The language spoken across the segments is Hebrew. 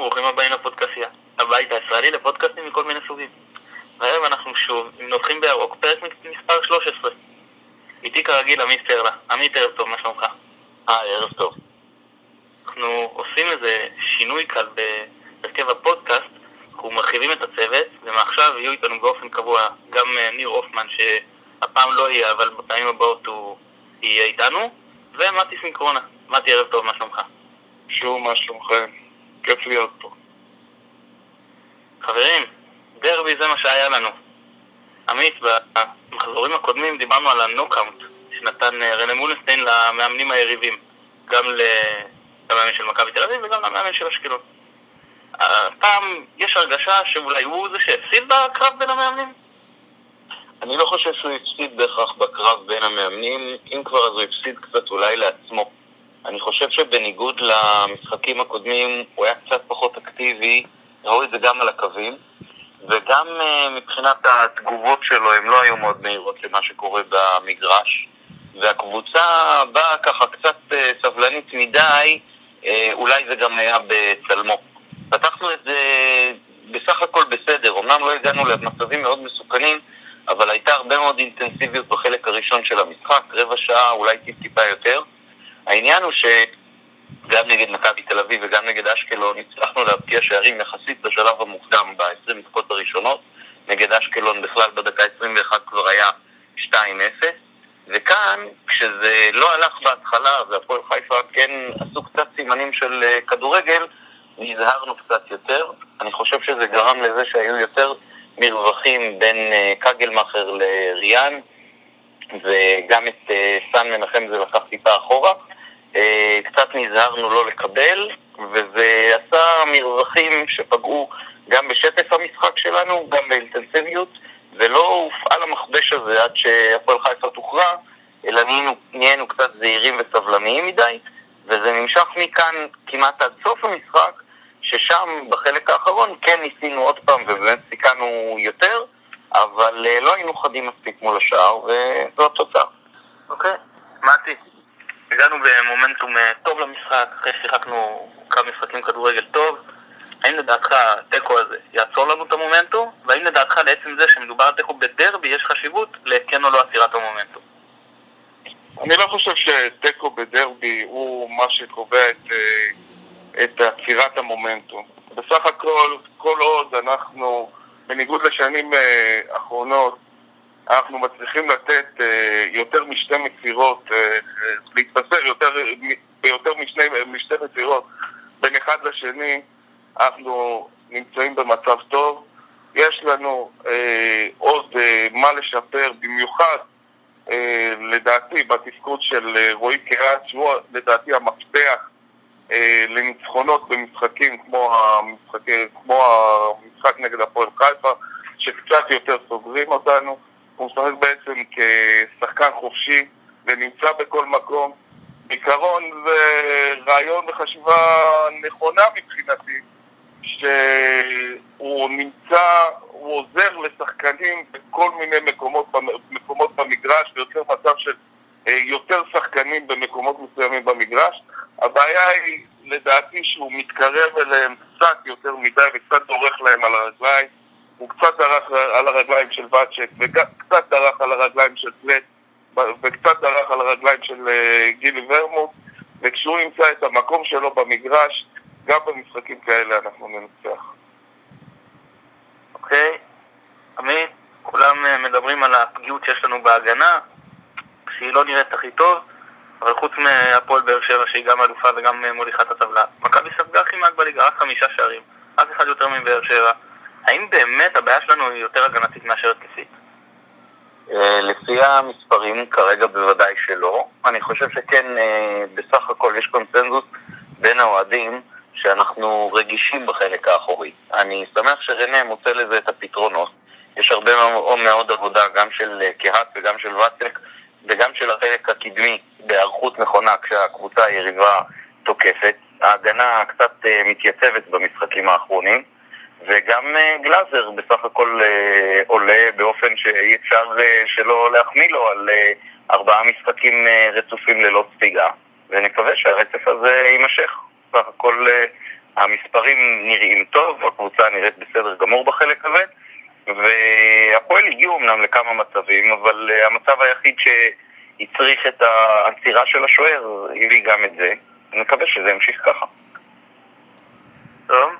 ברוכים הבאים לפודקאסיה, הבית הישראלי לפודקאסטים מכל מיני סוגים. והיום אנחנו שוב נותחים בירוק, פרק מספר 13. איתי כרגיל עמית פרלה. עמית, ערב טוב, מה שלומך? היי, ערב טוב. אנחנו עושים איזה שינוי קל בהרכב הפודקאסט, אנחנו מרחיבים את הצוות, ומעכשיו יהיו איתנו באופן קבוע גם אה, ניר הופמן, שהפעם לא יהיה, אבל בפעמים הבאות הוא יהיה איתנו, ומתי סינקרונה. מתי, ערב טוב, מה שלומך? שוב, מה שלומכם? כיף להיות פה. חברים, דרבי זה מה שהיה לנו. עמית, במחזורים הקודמים דיברנו על הנוקאוט שנתן אה, רנה מולנשטיין למאמנים היריבים, גם למאמן של מכבי תל אביב וגם למאמן של אשקלון. הפעם יש הרגשה שאולי הוא זה שהפסיד בקרב בין המאמנים? אני לא חושב שהוא הפסיד בהכרח בקרב בין המאמנים, אם כבר אז הוא הפסיד קצת אולי לעצמו. אני חושב שבניגוד למשחקים הקודמים הוא היה קצת פחות אקטיבי, ראו את זה גם על הקווים, וגם uh, מבחינת התגובות שלו הן לא היו מאוד מהירות למה שקורה במגרש, והקבוצה באה ככה קצת uh, סבלנית מדי, uh, אולי זה גם היה בצלמו. פתחנו את זה בסך הכל בסדר, אמנם לא הגענו למצבים מאוד מסוכנים, אבל הייתה הרבה מאוד אינטנסיביות בחלק הראשון של המשחק, רבע שעה, אולי טיפ-טיפה יותר. העניין הוא שגם נגד מכבי תל אביב וגם נגד אשקלון הצלחנו להבקיע שערים יחסית בשלב המוקדם ב-20 דקות הראשונות. נגד אשקלון בכלל בדקה 21 כבר היה 2-0. וכאן, כשזה לא הלך בהתחלה והפועל חיפה כן עשו קצת סימנים של אה, כדורגל, נזהרנו קצת יותר. אני חושב שזה גרם לזה שהיו יותר מרווחים בין אה, קגלמאכר לריאן, וגם את אה, סן מנחם זה לקח טיפה אחורה. אה, קצת נזהרנו לא לקבל, וזה עשה מרווחים שפגעו גם בשטף המשחק שלנו, גם באינטנסיביות, ולא הופעל המכבש הזה עד שהפועל חיפה תוכרע, אלא נהיינו, נהיינו קצת זהירים וסבלניים מדי, וזה נמשך מכאן כמעט עד סוף המשחק, ששם בחלק האחרון כן ניסינו עוד פעם ובאמת סיכנו יותר, אבל אה, לא היינו חדים מספיק מול השאר, וזו התוצאה. אוקיי, מתי, הגענו במומנטום אה, טוב למשחק, אחרי ששיחקנו כמה משחקים כדורגל טוב. האם לדעתך התיקו הזה יעצור לנו את המומנטום? והאם לדעתך לעצם זה שמדובר על תיקו בדרבי יש חשיבות לכן או לא עצירת המומנטום? אני לא חושב שתיקו בדרבי הוא מה שקובע את, אה, את עצירת המומנטום. בסך הכל, כל עוד אנחנו, בניגוד לשנים אה, אחרונות, אנחנו מצליחים לתת אה, יותר משתי מסירות, אה, אה, להתבשר יותר, ביותר משני, משתי מסירות בין אחד לשני, אנחנו נמצאים במצב טוב. יש לנו אה, עוד אה, מה לשפר, במיוחד אה, לדעתי בתפקוד של אה, רועי קהת, שהוא לדעתי המפתח אה, לניצחונות במשחקים כמו, המשחק, כמו המשחק נגד הפועל חיפה, שקצת יותר סוגרים אותנו. הוא משחק בעצם כשחקן חופשי ונמצא בכל מקום. בעיקרון זה רעיון וחשיבה נכונה מבחינתי, שהוא נמצא, הוא עוזר לשחקנים בכל מיני מקומות, מקומות במגרש ויוצר מצב של אה, יותר שחקנים במקומות מסוימים במגרש. הבעיה היא לדעתי שהוא מתקרב אליהם קצת יותר מדי וקצת דורך להם על הרגליים. הוא קצת דרך על הרגליים של ואצ'ק הרגליים של פלט וקצת דרך על הרגליים של אה, גילי ורמוט וכשהוא ימצא את המקום שלו במגרש גם במשחקים כאלה אנחנו ננצח. אוקיי, עמית, כולם אה, מדברים על הפגיעות שיש לנו בהגנה שהיא לא נראית הכי טוב אבל חוץ מהפועל באר שבע שהיא גם אלופה וגם אה, מוליכת הטבלה מכבי ספגה הכי מעט בליגה, רק חמישה שערים אף אחד יותר מבאר שבע האם באמת הבעיה שלנו היא יותר הגנתית מאשר התקפית? אה, לפי המספרים כרגע בוודאי שלא. אני חושב שכן, אה, בסך הכל יש קונצנזוס בין האוהדים שאנחנו רגישים בחלק האחורי. אני שמח שרנה מוצא לזה את הפתרונות. יש הרבה מאוד עבודה גם של אה, קהת וגם של ואצק וגם של החלק הקדמי בהיערכות נכונה כשהקבוצה היריבה תוקפת. ההגנה קצת מתייצבת במשחקים האחרונים. וגם אה, גלאזר בסך הכל אה, עולה באופן שאי אפשר אה, שלא להחמיא לו על ארבעה משחקים רצופים ללא ספיגה ונקווה שהרצף הזה יימשך. בסך הכל המספרים נראים טוב, הקבוצה נראית בסדר גמור בחלק הזה, והפועל הגיעו אמנם לכמה מצבים, אבל המצב היחיד שהצריך את העצירה של השוער הביא גם את זה. אני מקווה שזה ימשיך ככה. טוב,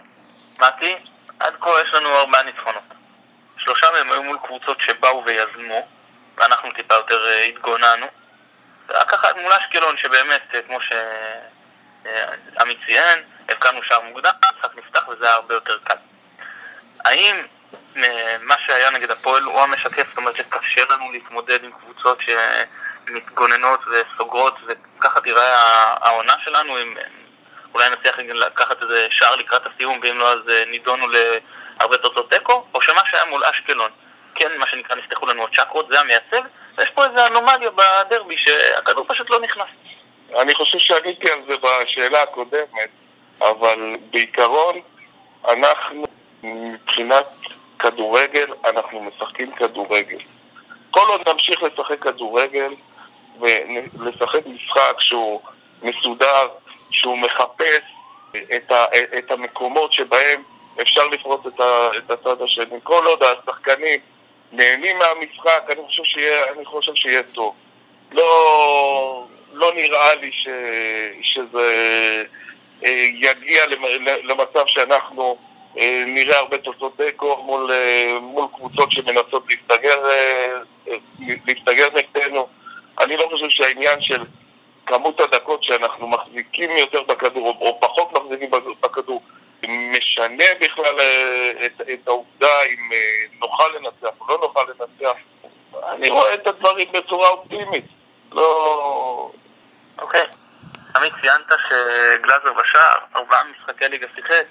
מתי, עד כה יש לנו ארבעה ניצחונות. שלושה מהם היו מול קבוצות שבאו ויזמו, ואנחנו טיפה יותר אה, התגוננו. רק אחת מול אשקלון, שבאמת, אה, כמו שעמי ציין, הבקענו שער מוקדם, המשחק נפתח וזה היה הרבה יותר קל. האם אה, מה שהיה נגד הפועל הוא המשקף, זאת אומרת שקשה לנו להתמודד עם קבוצות שמתגוננות וסוגרות, וככה תראה העונה שלנו, אם אולי נצליח לקחת איזה שער לקראת הסיום, ואם לא אז נידונו להרבה תוצאות תיקו, או שמה שהיה מול אשקלון, כן, מה שנקרא, נפתחו לנו הצ'קרות, זה המייצג, ויש פה איזה אנומליה בדרבי שהכדור פשוט לא נכנס. אני חושב שעניתי על זה בשאלה הקודמת, אבל בעיקרון אנחנו מבחינת כדורגל, אנחנו משחקים כדורגל. כל עוד נמשיך לשחק כדורגל ולשחק משחק שהוא מסודר, שהוא מחפש את, ה, את המקומות שבהם אפשר לפרוץ את, ה, את הצד השני. כל עוד השחקנים נהנים מהמשחק, אני חושב שיהיה, אני חושב שיהיה טוב. לא, לא נראה לי ש, שזה אה, יגיע למצב שאנחנו אה, נראה הרבה תוצאות תיקו מול, אה, מול קבוצות שמנסות להסתגר, להסתגר נגדנו. אני לא חושב שהעניין של כמות הדקות שאנחנו מחזיקים יותר בכדור או פחות מחזיקים בכדור משנה בכלל את, את העובדה אם נוכל לנצח או לא נוכל לנצח. אני רואה את הדברים בצורה אופטימית. לא... אוקיי. עמית, ציינת שגלאזר בשער, ארבעה משחקי ליגה שיחק,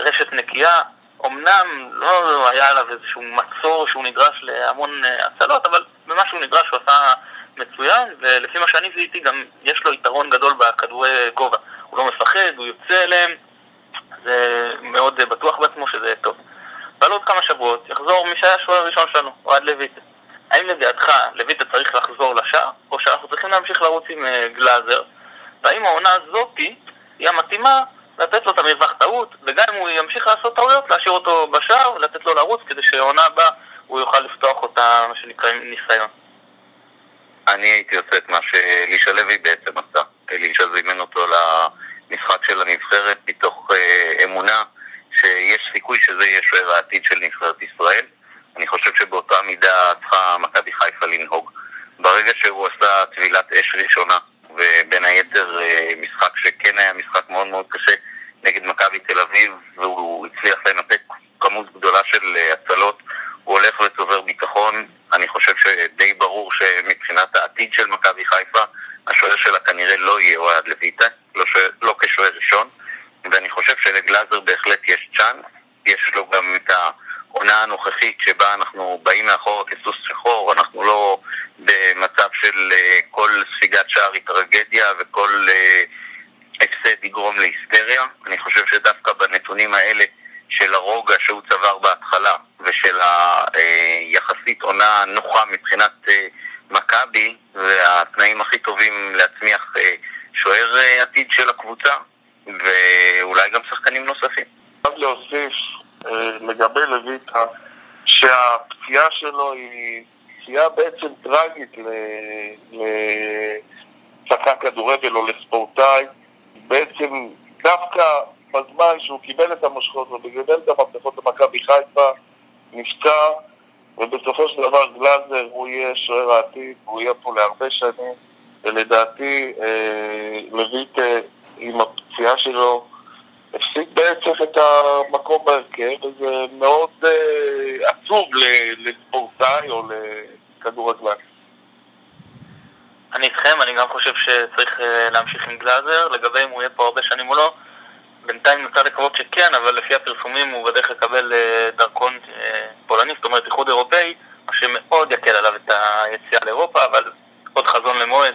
רשת נקייה, אמנם לא היה עליו איזשהו מצור שהוא נדרש להמון אה, הצלות, אבל במה שהוא נדרש הוא עשה מצוין, ולפי מה שאני זיהיתי גם יש לו יתרון גדול בכדורי גובה. הוא לא מפחד, הוא יוצא אליהם, זה מאוד בטוח בעצמו שזה טוב. ועל עוד כמה שבועות יחזור מי שהיה השוער הראשון שלנו, אוהד לויטה. האם לדעתך לויטה צריך לחזור לשער, או שאנחנו צריכים להמשיך לרוץ עם אה, גלאזר, והאם העונה הזאתי היא המתאימה לתת לו את המרווח טעות, וגם אם הוא ימשיך לעשות טעויות, להשאיר אותו בשער ולתת לו לרוץ כדי שהעונה הבאה הוא יוכל לפתוח אותה, מה שנקרא, עם ניסיון. אני הייתי עושה את מה שאלישע לוי בעצם עשה. אלישע זימן אותו למשחק של הנבחרת מתוך אה, אמונה שיש סיכוי שזה יהיה שוער העתיד של נבחרת ישראל. אני חושב שבאותה מידה צריכה מכבי חיפה לנהוג. ברגע שהוא עשה טבילת אש ראשונה, ובין היתר אה, משחק שכן היה משחק מאוד מאוד קשה נגד מכבי תל אביב, והוא הצליח לנתק כמות גדולה של אה, הצלות, הוא הולך וצובר ביטחון. אני חושב שדי ברור שמבחינת העתיד של מכבי חיפה, השוער שלה כנראה לא יהיה אוהד לויטה, לא, לא כשוער ראשון, ואני חושב שלגלאזר בהחלט יש צ'אנס, יש לו גם את ה... העונה הנוכחית שבה אנחנו באים מאחורה כסוס שחור, אנחנו לא במצב של uh, כל ספיגת שער היא טרגדיה וכל uh, הפסד יגרום להיסטריה. אני חושב שדווקא בנתונים האלה של הרוגע שהוא צבר בהתחלה ושל היחסית אה, עונה נוחה מבחינת uh, מכבי והתנאים הכי טובים להצמיח uh, שוער uh, עתיד של הקבוצה ואולי גם שחקנים נוספים. להוסיף אה, לגבי לויטה, שהפציעה שלו היא פציעה בעצם טראגית לשחקן כדורגל או לספורטאי. בעצם דווקא בזמן שהוא קיבל את המושכות וקיבל את המפתחות למכבי חיפה, נפצע, ובסופו של דבר גלאזר הוא יהיה שוער העתיד, הוא יהיה פה להרבה שנים, ולדעתי אה, לויטה עם הפציעה שלו הפסיק בעצם את המקום בהרכב, וזה מאוד אה, עצוב לספורטאי או לכדורגלן. אני איתכם, אני גם חושב שצריך אה, להמשיך עם גלאזר, לגבי אם הוא יהיה פה הרבה שנים או לא. בינתיים נוצר לקוות שכן, אבל לפי הפרסומים הוא בדרך לקבל אה, דרכון אה, פולני, זאת אומרת איחוד אירופאי, מה שמאוד יקל עליו את היציאה לאירופה, אבל עוד חזון למועד.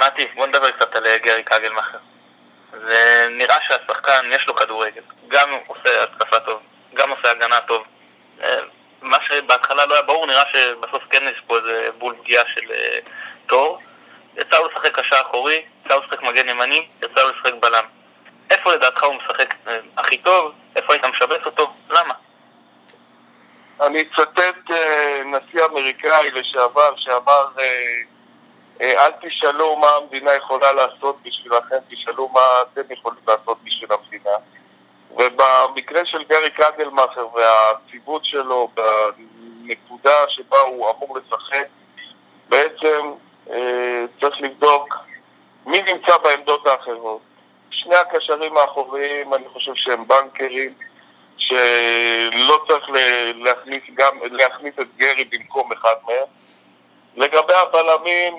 מתי, בוא נדבר קצת על גרי קגלמאכר. ונראה שהשחקן יש לו כדורגל, גם עושה התקפה טוב, גם עושה הגנה טוב. מה שבהתחלה לא היה ברור, נראה שבסוף כן יש פה איזה בול פגיעה של אה, תור. יצא לו לשחק קשר אחורי, יצא לו לשחק מגן ימני, יצא לו לשחק בלם. איפה לדעתך הוא משחק אה, הכי טוב? איפה היית משבץ אותו? למה? אני אצטט אה, נשיא אמריקאי לשעבר שאמר אל תשאלו מה המדינה יכולה לעשות בשבילכם, תשאלו מה אתם יכולים לעשות בשביל המדינה. ובמקרה של גרי קנדלמאכר והציוות שלו בנקודה שבה הוא אמור לשחק, בעצם אה, צריך לבדוק מי נמצא בעמדות האחרות. שני הקשרים האחוריים, אני חושב שהם בנקרים, שלא צריך להכניס, גם, להכניס את גרי במקום אחד מהם. לגבי הבלמים,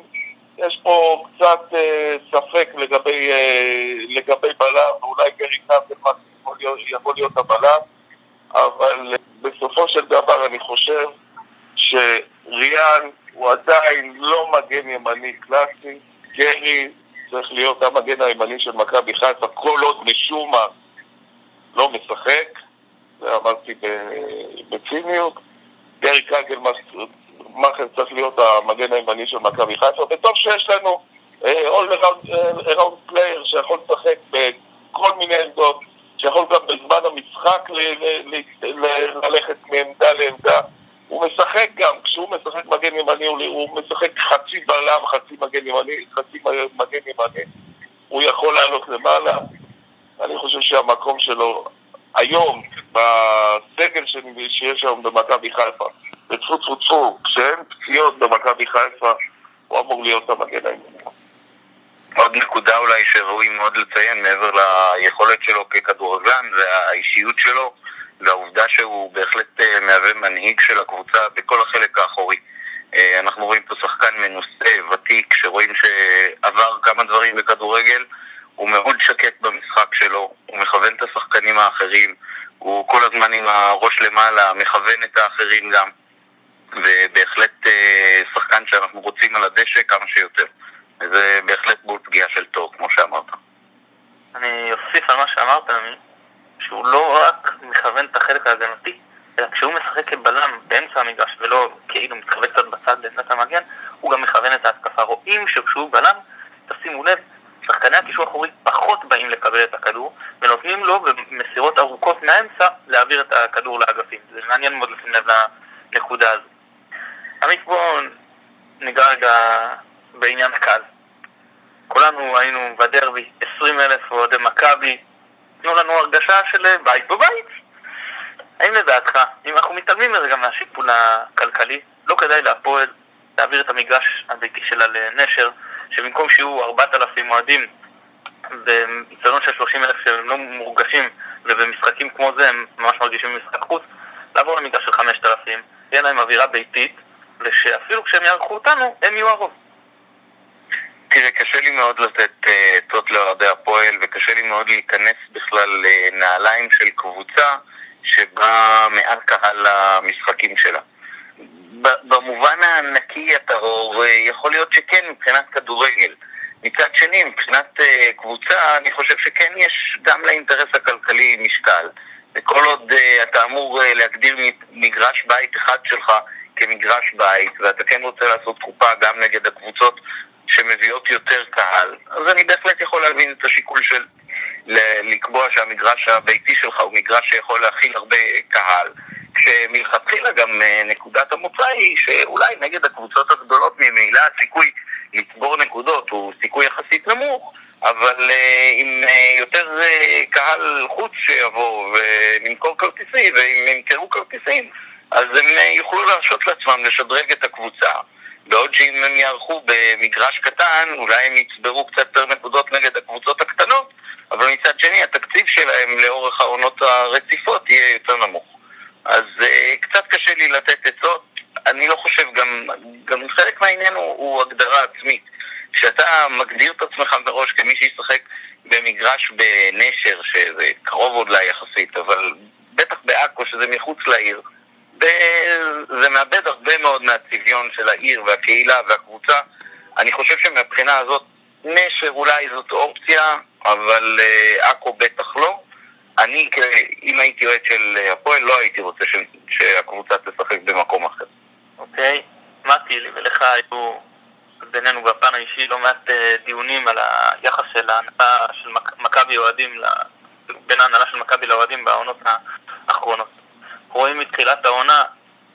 יש פה קצת אה, ספק לגבי, אה, לגבי בלם, ואולי גרי להיות, יכול להיות הבלם, אבל בסופו של דבר אני חושב שריאן הוא עדיין לא מגן ימני קלאסי, גרי צריך להיות המגן הימני של מכבי חיפה כל עוד משום מה לא משחק, זה אמרתי בציניות. גרי קנגלמאכר צריך להיות המגן הימני של מכבי חיפה, וטוב שיש לנו all around player שיכול לשחק בכל מיני עמדות, שיכול גם בזמן המשחק ללכת מעמדה לעמדה. הוא משחק גם, כשהוא משחק מגן ימני, הוא משחק חצי בלם, חצי מגן ימני, חצי מגן ימני. הוא יכול לעלות למעלה. אני חושב שהמקום שלו היום, בסגל שיש היום במכבי חיפה, וטפו טפו טפו, כשאין פציעות במכבי חיפה, הוא אמור להיות המגן הימני. עוד נקודה אולי שראוי מאוד לציין, מעבר ליכולת שלו ככדורגלן, זה האישיות שלו. והעובדה שהוא בהחלט אה, מהווה מנהיג של הקבוצה בכל החלק האחורי. אה, אנחנו רואים פה שחקן מנוסה, ותיק, שרואים שעבר כמה דברים בכדורגל, הוא מאוד שקט במשחק שלו, הוא מכוון את השחקנים האחרים, הוא כל הזמן עם הראש למעלה, מכוון את האחרים גם, ובהחלט אה, שחקן שאנחנו רוצים על הדשא כמה שיותר. זה בהחלט בול פגיעה של תור, כמו שאמרת. אני אוסיף על מה שאמרת, שהוא לא רק מכוון את החלק ההגנתי, אלא כשהוא משחק כבלם באמצע המגרש ולא כאילו מתחבא קצת בצד בעמדת המגן, הוא גם מכוון את ההתקפה. רואים שכשהוא בלם, תשימו לב, שחקני הקישור האחורי פחות באים לקבל את הכדור, ונותנים לו במסירות ארוכות מהאמצע להעביר את הכדור לאגפים. זה מעניין מאוד לשים לב לנקודה הזו. עמית, בואו ניגע רגע בעניין הקהל. כולנו היינו בדרבי, 20 אלף אוהדי מכבי, תנו לנו הרגשה של אה, בית בבית. האם לדעתך, אם אנחנו מתעלמים מזה גם מהשיפול הכלכלי, לא כדאי להפועל להעביר את המגרש הביתי שלה לנשר, שבמקום שיהיו 4,000 אוהדים באיצטדיון של 30 אלף שהם לא מורגשים ובמשחקים כמו זה הם ממש מרגישים במשחק חוץ, לעבור למגרש של 5,000, יהיה להם אווירה ביתית, ושאפילו כשהם יערכו אותנו, הם יהיו הרוב. תראה, קשה לי מאוד לתת עצות uh, לאוהדי הפועל, וקשה לי מאוד להיכנס בכלל לנעליים של קבוצה שבה מעט קהל למשחקים שלה. במובן הענקי הטרור, uh, יכול להיות שכן מבחינת כדורגל. מצד שני, מבחינת uh, קבוצה, אני חושב שכן יש גם לאינטרס הכלכלי משקל. וכל עוד אתה אמור להגדיר מגרש בית אחד שלך כמגרש בית, ואתה כן רוצה לעשות קופה גם נגד הקבוצות שמביאות יותר קהל, אז אני בהחלט יכול להבין את השיקול של לקבוע שהמגרש הביתי שלך הוא מגרש שיכול להכיל הרבה קהל, כשמלכתחילה גם אה, נקודת המוצא היא שאולי נגד הקבוצות הגדולות ממילא הסיכוי לצבור נקודות הוא סיכוי יחסית נמוך, אבל עם uh, יותר uh, קהל חוץ שיבוא ונמכור כרטיסים, ואם ימכרו כרטיסים, אז הם יוכלו להרשות לעצמם לשדרג את הקבוצה. בעוד שאם הם יערכו במגרש קטן, אולי הם יצברו קצת יותר נקודות נגד הקבוצות הקטנות, אבל מצד שני התקציב שלהם לאורך העונות הרציפות יהיה יותר נמוך. אז uh, קצת קשה לי לתת עצות. אני לא חושב, גם, גם חלק מהעניין הוא, הוא הגדרה עצמית. כשאתה מגדיר את עצמך מראש כמי שישחק במגרש בנשר, שזה קרוב עוד לה יחסית, אבל בטח בעכו, שזה מחוץ לעיר, זה מאבד הרבה מאוד מהצביון של העיר והקהילה והקבוצה. אני חושב שמבחינה הזאת נשר אולי זאת אופציה, אבל אה, עכו בטח לא. אני, אם הייתי אוהד של הפועל, לא הייתי רוצה ש... שהקבוצה תשחק במקום אחר. אוקיי, מתי, לי ולך היו בינינו בפן האישי לא מעט אה, דיונים על היחס של ההנהלה של מכבי אוהדים בין ההנהלה של מכבי לאוהדים בעונות האחרונות. רואים מתחילת העונה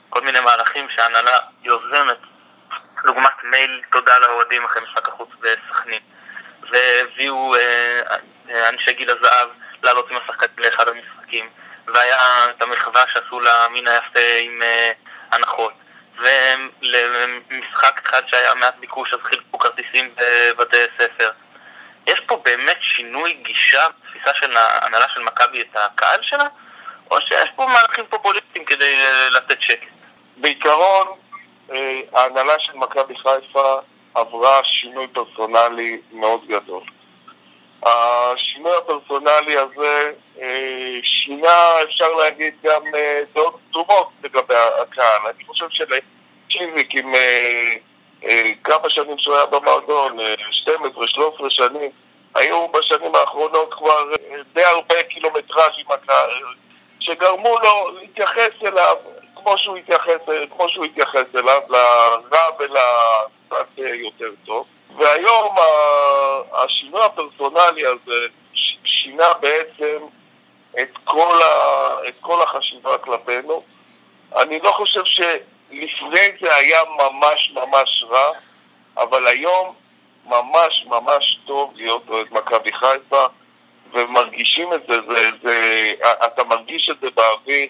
כל מיני מהלכים שההנהלה יוזמת, דוגמת מייל תודה לאוהדים אחרי משחק החוץ בסכנין, והביאו אה, אה, אנשי גיל הזהב לעלות עם השחקנים לאחד המשחקים, והיה את המחווה שעשו לה מן היפה עם אה, הנחות. ולמשחק אחד שהיה מעט ביקוש אז חילקו כרטיסים בבתי ספר. יש פה באמת שינוי גישה בתפיסה של ההנהלה של מכבי את הקהל שלה, או שיש פה מהלכים פופוליסטיים כדי אה, לתת שקט? בעיקרון, ההנהלה של מכבי חיפה עברה שינוי פרסונלי מאוד גדול. השינוי הפרסונלי הזה אה, שינה, אפשר להגיד, גם דעות קדומות לגבי הקהל. אני חושב שלצ'יזיק עם כמה שנים שהוא היה במועדון, 12-13 שנים, היו בשנים האחרונות כבר די הרבה קילומטראז' עם הקהל, שגרמו לו להתייחס אליו כמו שהוא התייחס, כמו שהוא התייחס אליו, לרע ולקצת יותר טוב. והיום השינוי הפרסונלי הזה שינה בעצם את כל, ה, את כל החשיבה כלפינו. אני לא חושב שלפני זה היה ממש ממש רע, אבל היום ממש ממש טוב להיות אוהד מכבי חיפה, ומרגישים את זה, זה, זה, אתה מרגיש את זה באוויר,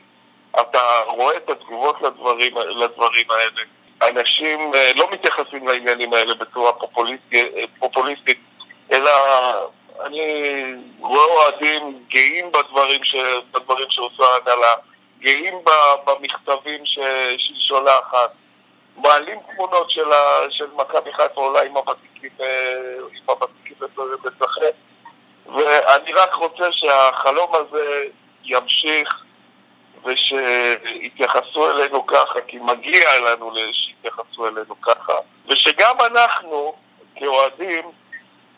אתה רואה את התגובות לדברים, לדברים האלה. אנשים אה, לא מתייחסים לעניינים האלה בצורה פופוליסטית, פופוליסטית אלא אני רואה אוהדים גאים בדברים, ש, בדברים שעושה ההנהלה, גאים במכתבים שהיא שולחת, מעלים תמונות של, של מכבי חיפה אולי עם הוותיקים, אה, לשחק ואני רק רוצה שהחלום הזה ימשיך ושיתייחסו אלינו ככה, כי מגיע לנו שיתייחסו אלינו ככה, ושגם אנחנו כאוהדים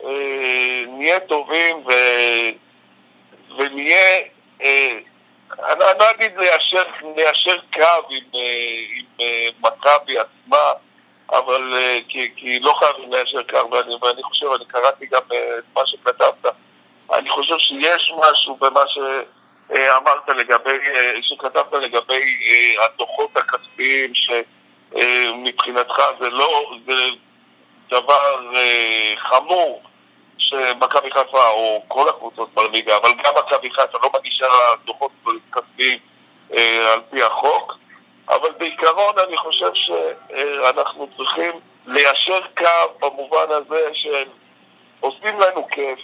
אה, נהיה טובים ו... ונהיה, אה, אני לא אגיד ליישר, ליישר קו עם, אה, עם מכבי עצמה, אבל כי, כי לא חייבים ליישר קו, ואני, ואני חושב, אני קראתי גם את מה שכתבת, אני חושב שיש משהו במה שאמרת לגבי, שכתבת לגבי אה, הדוחות הכספיים, שמבחינתך זה לא, זה דבר אה, חמור שמכבי חיפה, או כל הקבוצות בליגה, אבל גם מכבי חיפה לא מגישה דוחות כספיים אה, על פי החוק, אבל בעיקרון אני חושב שאנחנו צריכים ליישר קו במובן הזה שעושים לנו כיף,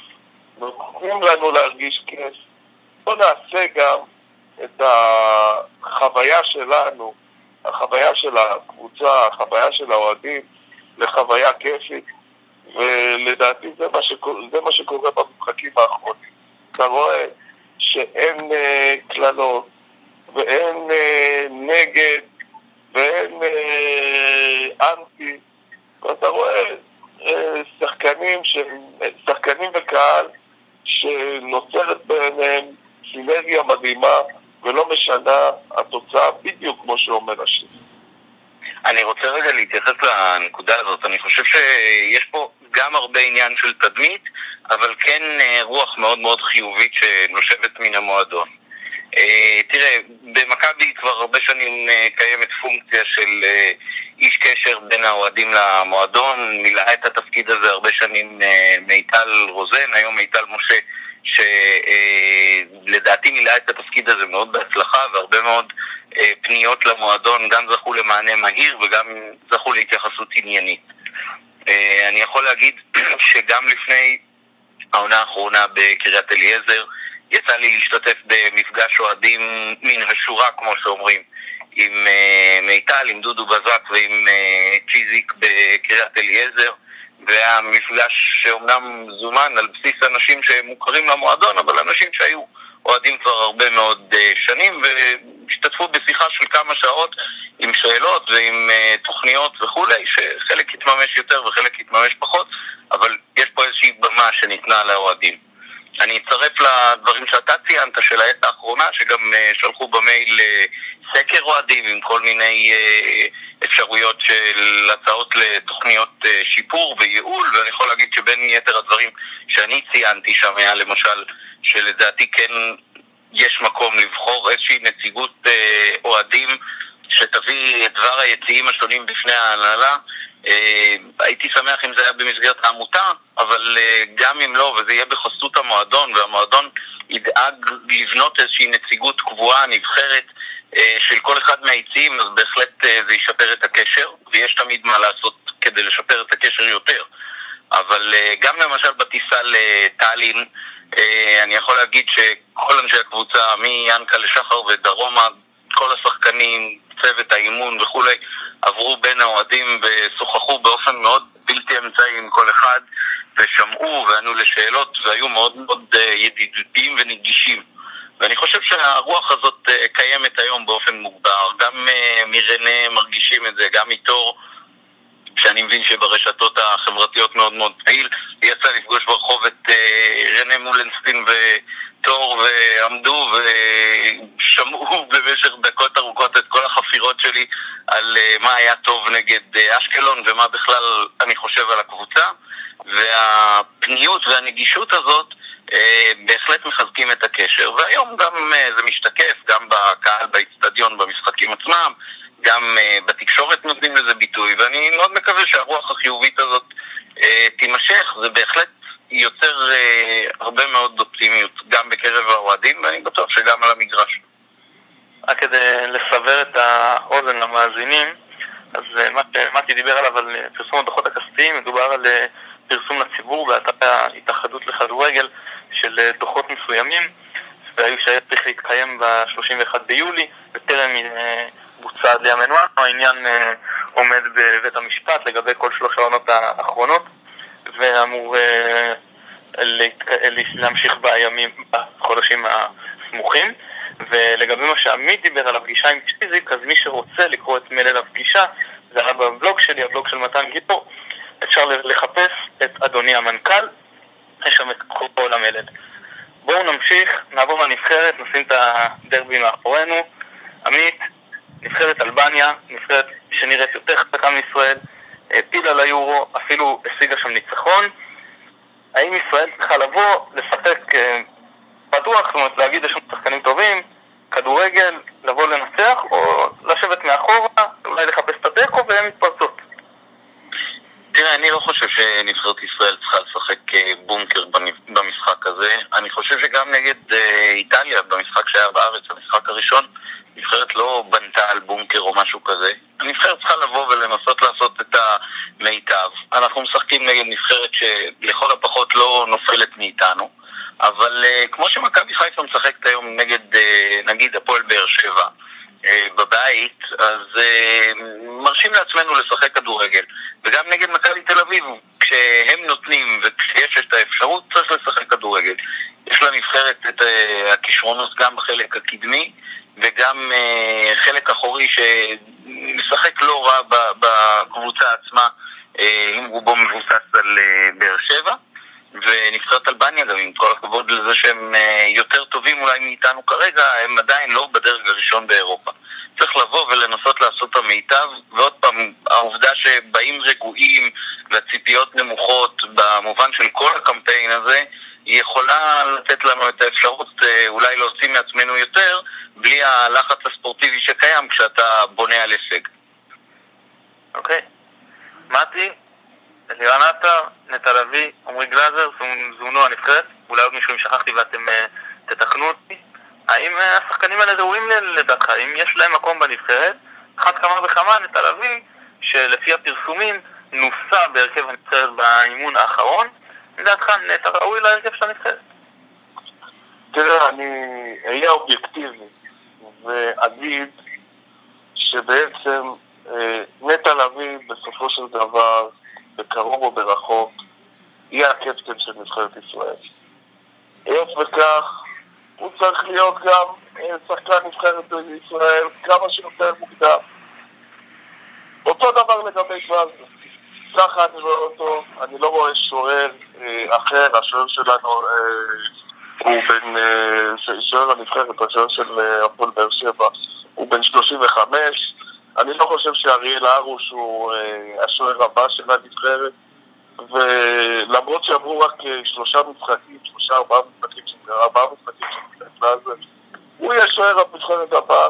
נותנים לנו להרגיש כיף. בואו נעשה גם את החוויה שלנו, החוויה של הקבוצה, החוויה של האוהדים, לחוויה כיפית, ולדעתי זה מה, שקורה, זה מה שקורה במשחקים האחרונים. אתה רואה שאין uh, קללות, ואין uh, נגד, ואין uh, אנטי, ואתה רואה uh, שחקנים, ש... שחקנים וקהל שנוצרת ביניהם סינרגיה מדהימה ולא משנה התוצאה בדיוק כמו שאומר השיר. אני רוצה רגע להתייחס לנקודה הזאת. אני חושב שיש פה גם הרבה עניין של תדמית, אבל כן אה, רוח מאוד מאוד חיובית שנושבת מן המועדון. אה, תראה, במכבי כבר הרבה שנים אה, קיימת פונקציה של איש קשר בין האוהדים למועדון, מילאה את התפקיד הזה הרבה שנים מיטל רוזן, היום מיטל משה, שלדעתי מילאה את התפקיד הזה מאוד בהצלחה, והרבה מאוד פניות למועדון גם זכו למענה מהיר וגם זכו להתייחסות עניינית. אני יכול להגיד שגם לפני העונה האחרונה בקריית אליעזר, יצא לי להשתתף במפגש אוהדים מן השורה, כמו שאומרים, עם uh, מיטל, עם דודו בזק ועם צ'יזיק בקריית אליעזר, והיה מפגש שאומנם זומן על בסיס אנשים שמוכרים למועדון, אבל אנשים שהיו אוהדים כבר הרבה מאוד uh, שנים, והשתתפו בשיחה של כמה שעות עם שאלות ועם uh, תוכניות וכולי, שחלק יתממש יותר וחלק יתממש פחות, אבל יש פה איזושהי במה שניתנה לאוהדים. אני אצרף לדברים שאתה ציינת של העת האחרונה, שגם uh, שלחו במייל סקר אוהדים עם כל מיני uh, אפשרויות של הצעות לתוכניות uh, שיפור וייעול, ואני יכול להגיד שבין יתר הדברים שאני ציינתי שם היה למשל שלדעתי כן יש מקום לבחור איזושהי נציגות אה, אוהדים שתביא את דבר היציעים השונים בפני ההנהלה. אה, הייתי שמח אם זה היה במסגרת העמותה, אבל אה, גם אם לא, וזה יהיה בחסות המועדון, והמועדון ידאג לבנות איזושהי נציגות קבועה, נבחרת, אה, של כל אחד מהיציעים, אז בהחלט אה, זה ישפר את הקשר, ויש תמיד מה לעשות כדי לשפר את הקשר יותר. אבל אה, גם למשל בטיסה לטאלין, אה, אני יכול להגיד שכל אנשי הקבוצה, מיאנקה לשחר ודרומה, כל השחקנים, צוות האימון וכולי, עברו בין האוהדים ושוחחו באופן מאוד בלתי אמצעי עם כל אחד, ושמעו וענו לשאלות, והיו מאוד מאוד אה, ידידותיים ונגישים. ואני חושב שהרוח הזאת אה, קיימת היום באופן מוגבר. גם אה, מרנה מרגישים את זה, גם מתור, שאני מבין שברשתות החברתיות מאוד מאוד פעיל. יצא לפגוש ברחוב את רנה מולנסטין ותור, ועמדו ושמעו במשך דקות ארוכות את כל החפירות שלי על מה היה טוב נגד אשקלון ומה בכלל אני חושב על הקבוצה. והפניות והנגישות הזאת אה, בהחלט מחזקים את הקשר, והיום גם אה, זה משתקף, גם בקהל באיצטדיון במשחקים עצמם, גם אה, בתקשורת נותנים לזה ביטוי, ואני מאוד מקווה שהרוח החיובית הזאת תימשך, זה בהחלט יוצר הרבה מאוד אופטימיות, גם בקרב האוהדים, ואני בטוח שגם על המגרש. רק כדי לסבר את האוזן למאזינים, אז מתי דיבר עליו על פרסום הדוחות הכספיים, מדובר על פרסום לציבור באתר ההתאחדות לכדורגל של אה, דוחות מסוימים, והיו שהיה צריך להתקיים ב-31 ביולי, וטרם אה, בוצע עד לימינו העניין אה, עומד בבית המשפט לגבי כל שלוש העונות האחרונות, ואמור להמשיך בימים, בחודשים הסמוכים. ולגבי מה שעמית דיבר על הפגישה עם פיזיק, אז מי שרוצה לקרוא את מלל הפגישה, זה היה בבלוג שלי, הבלוג של מתן גיבור, אפשר לחפש את אדוני המנכ"ל, יש שם את כל המלל. בואו נמשיך, נעבור לנבחרת, נשים את הדרבי מאחורינו. עמית, נבחרת אלבניה, נבחרת שנראית יותר חזקה מישראל, העפילה ליורו, אפילו השיגה שם ניצחון. האם ישראל צריכה לבוא, לשחק אה, פתוח, זאת אומרת להגיד יש לנו שחקנים טובים, כדורגל, לבוא לנצח, או לשבת מאחורה, אולי לחפש את התיקו והן מתפרצות? תראה, אני לא חושב שנבחרת ישראל צריכה לשחק אה, בונקר במשחק הזה. אני חושב שגם נגד אה, איטליה, במשחק שהיה בארץ, המשחק הראשון, נבחרת לא בנתה על בונקר או משהו כזה. הנבחרת צריכה לבוא ולנסות לעשות את המיטב. אנחנו משחקים נגד נבחרת שלכל הפחות לא נופלת מאיתנו, אבל uh, כמו שמכבי חיפה משחקת היום נגד, uh, נגיד, הפועל באר שבע, uh, בבית, אז uh, מרשים לעצמנו לשחק כדורגל. וגם נגד אביב, כשהם נותנים וכשיש את האפשרות, צריך לשחק כדורגל. יש לנבחרת את uh, הכישרונות גם בחלק הקדמי וגם uh, חלק אחורי שמשחק לא רע בקבוצה עצמה, uh, אם רובו מבוסס על באר שבע. ונבחרת אלבניה גם, עם כל הכבוד לזה שהם יותר טובים אולי מאיתנו כרגע, הם עדיין לא בדרג הראשון באירופה. צריך לבוא ולנסות לעשות את המיטב, ועוד פעם, העובדה שבאים רגועים והציפיות נמוכות במובן של כל הקמפיין הזה, היא יכולה לתת לנו את האפשרות אה, אולי להוציא מעצמנו יותר, בלי הלחץ הספורטיבי שקיים כשאתה בונה על הישג. אוקיי. מתי, אלירן עטר, נטע לביא, עמרי גלאזר, זומנו הנבחרת, אולי עוד מישהו אם שכחתי ואתם אה, תתקנו אותי. האם אה, השחקנים האלה ראויים לדעתך? האם יש להם מקום בנבחרת? אחת כמה וכמה נטע לביא, שלפי הפרסומים נוסה בהרכב הנבחרת באימון האחרון, לדעתך נטע ראוי להרכב של הנבחרת? תראה, אני אהיה אובייקטיבי ואגיד שבעצם אה, נטע לביא בסופו של דבר, בקרוב או ברחוק, יהיה הקפטן של נבחרת ישראל. היות וכך, הוא צריך להיות גם אה, שחקן נבחרת בישראל כמה שיותר מוקדם. אותו דבר לגבי גלאזר. ככה אני רואה אותו, אני לא רואה שוער אה, אחר, השוער שלנו אה, הוא בן, שוער הנבחרת, השוער של הפועל באר שבע, הוא בן 35. אני לא חושב שאריאל הרוש הוא השוער הבא של הנבחרת. ולמרות שעברו רק שלושה משחקים, שלושה ארבעה משחקים ארבעה משחקים של זה. הוא יהיה שוער הנבחרת הבאה,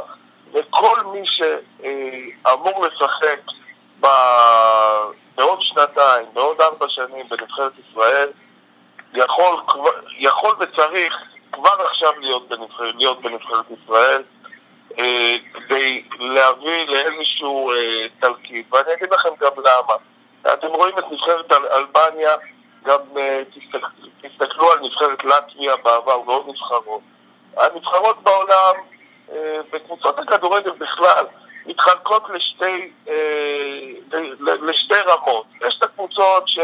וכל מי שאמור לשחק בעוד שנתיים, בעוד ארבע שנים בנבחרת ישראל, יכול, יכול וצריך כבר עכשיו להיות בנבחרת, להיות בנבחרת ישראל. אה, כדי להביא לאיזשהו אה, תלקיף, ואני אגיד לכם גם למה. אתם רואים את נבחרת אלבניה, גם אה, תסתכלו על נבחרת לטביה בעבר ועוד נבחרות. הנבחרות בעולם, בקבוצות הכדורגל בכלל, מתחלקות לשתי, לשתי רמות. יש את הקבוצות, ש...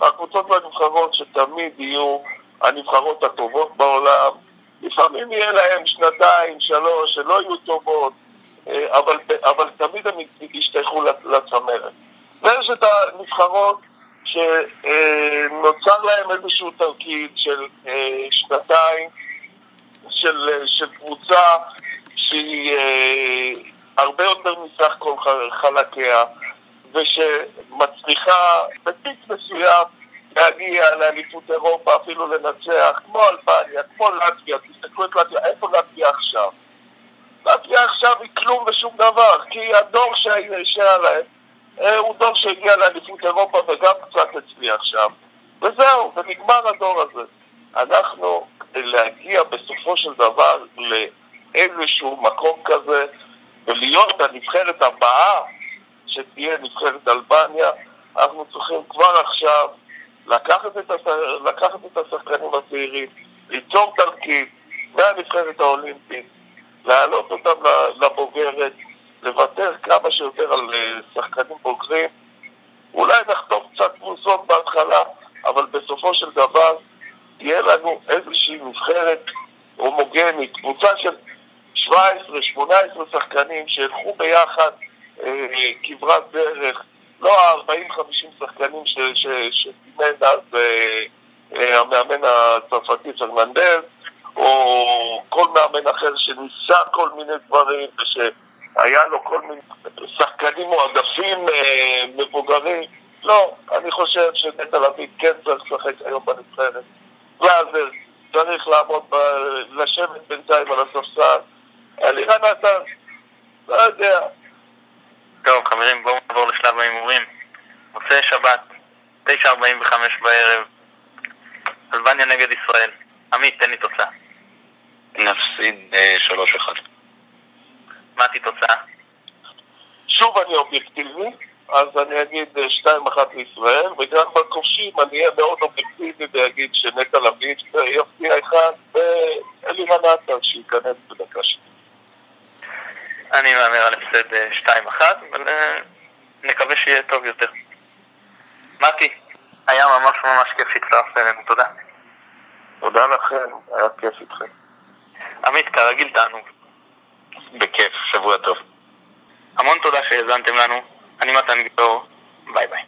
הקבוצות והנבחרות שתמיד יהיו הנבחרות הטובות בעולם, לפעמים יהיה להם שנתיים, שלוש, שלא יהיו טובות, אבל, אבל תמיד הם ישתייכו לצמרת. ויש את הנבחרות שנוצר להם איזשהו תרקיד של אה, שנתיים, של, של קבוצה שהיא אה, הרבה יותר מסך כל חלקיה, ושמצליחה בפיק מסוים להגיע לאליפות אירופה, אפילו לנצח, כמו אלבניה, כמו לטביה, תסתכלו את לטביה, איפה לטביה עכשיו? לטביה עכשיו היא כלום ושום דבר, כי הדור שהיה להם אה, הוא דור שהגיע לאליפות אירופה וגם קצת הצליח שם. וזהו, ונגמר הדור הזה. אנחנו, להגיע בסופו של דבר לאיזשהו מקום כזה, ולהיות הנבחרת הבאה שתהיה נבחרת אלבניה, אנחנו צריכים כבר עכשיו לקחת את, הש... לקחת את השחקנים הצעירים, ליצור תרכיב מהנבחרת האולימפית, להעלות אותם לבוגרת, לוותר כמה שיותר על אה, שחקנים בוגרים. אולי נחטוף קצת פרוסות בהתחלה, אבל בסופו של דבר תהיה לנו איזושהי נבחרת הומוגנית, קבוצה של 17-18 שחקנים שילכו ביחד אה, כברת דרך, לא ה-40-50 שחקנים שסימן אז אה, אה, המאמן הצרפתי פרננדז, או כל מאמן אחר שניסה כל מיני דברים ושהיה לו כל מיני שחקנים מועדפים אה, מבוגרים. לא, אני חושב שנטע לביא כן צריך לשחק היום בנבחרת. גלאזר צריך לעמוד, ב... לשבת בינתיים על הספסל. אלירן נתן, לא יודע, טוב, חברים, בואו נעבור לשלב ההימורים. מוצאי שבת, 9.45 בערב, אלבניה נגד ישראל. עמית, תן לי תוצאה. נפסיד 3-1. מה תוצאה? שוב אני אובייקטיבי, אז אני אגיד 2-1 לישראל, וגם בכובשים אני אהיה מאוד אובייקטיבי ואגיד שנטע לביא יפתיע אחד, ואלירן עטר שייכנס בדקה שנייה. אני מהמר על הפסד 2-1, אה, אבל אה, נקווה שיהיה טוב יותר. מתי, היה ממש ממש כיף שהצטרפת אלינו, תודה. תודה לכם, היה כיף איתכם. עמית, כרגיל תענוג. בכיף, שבוע טוב. המון תודה שהאזנתם לנו, אני מתן גיבור, ביי ביי.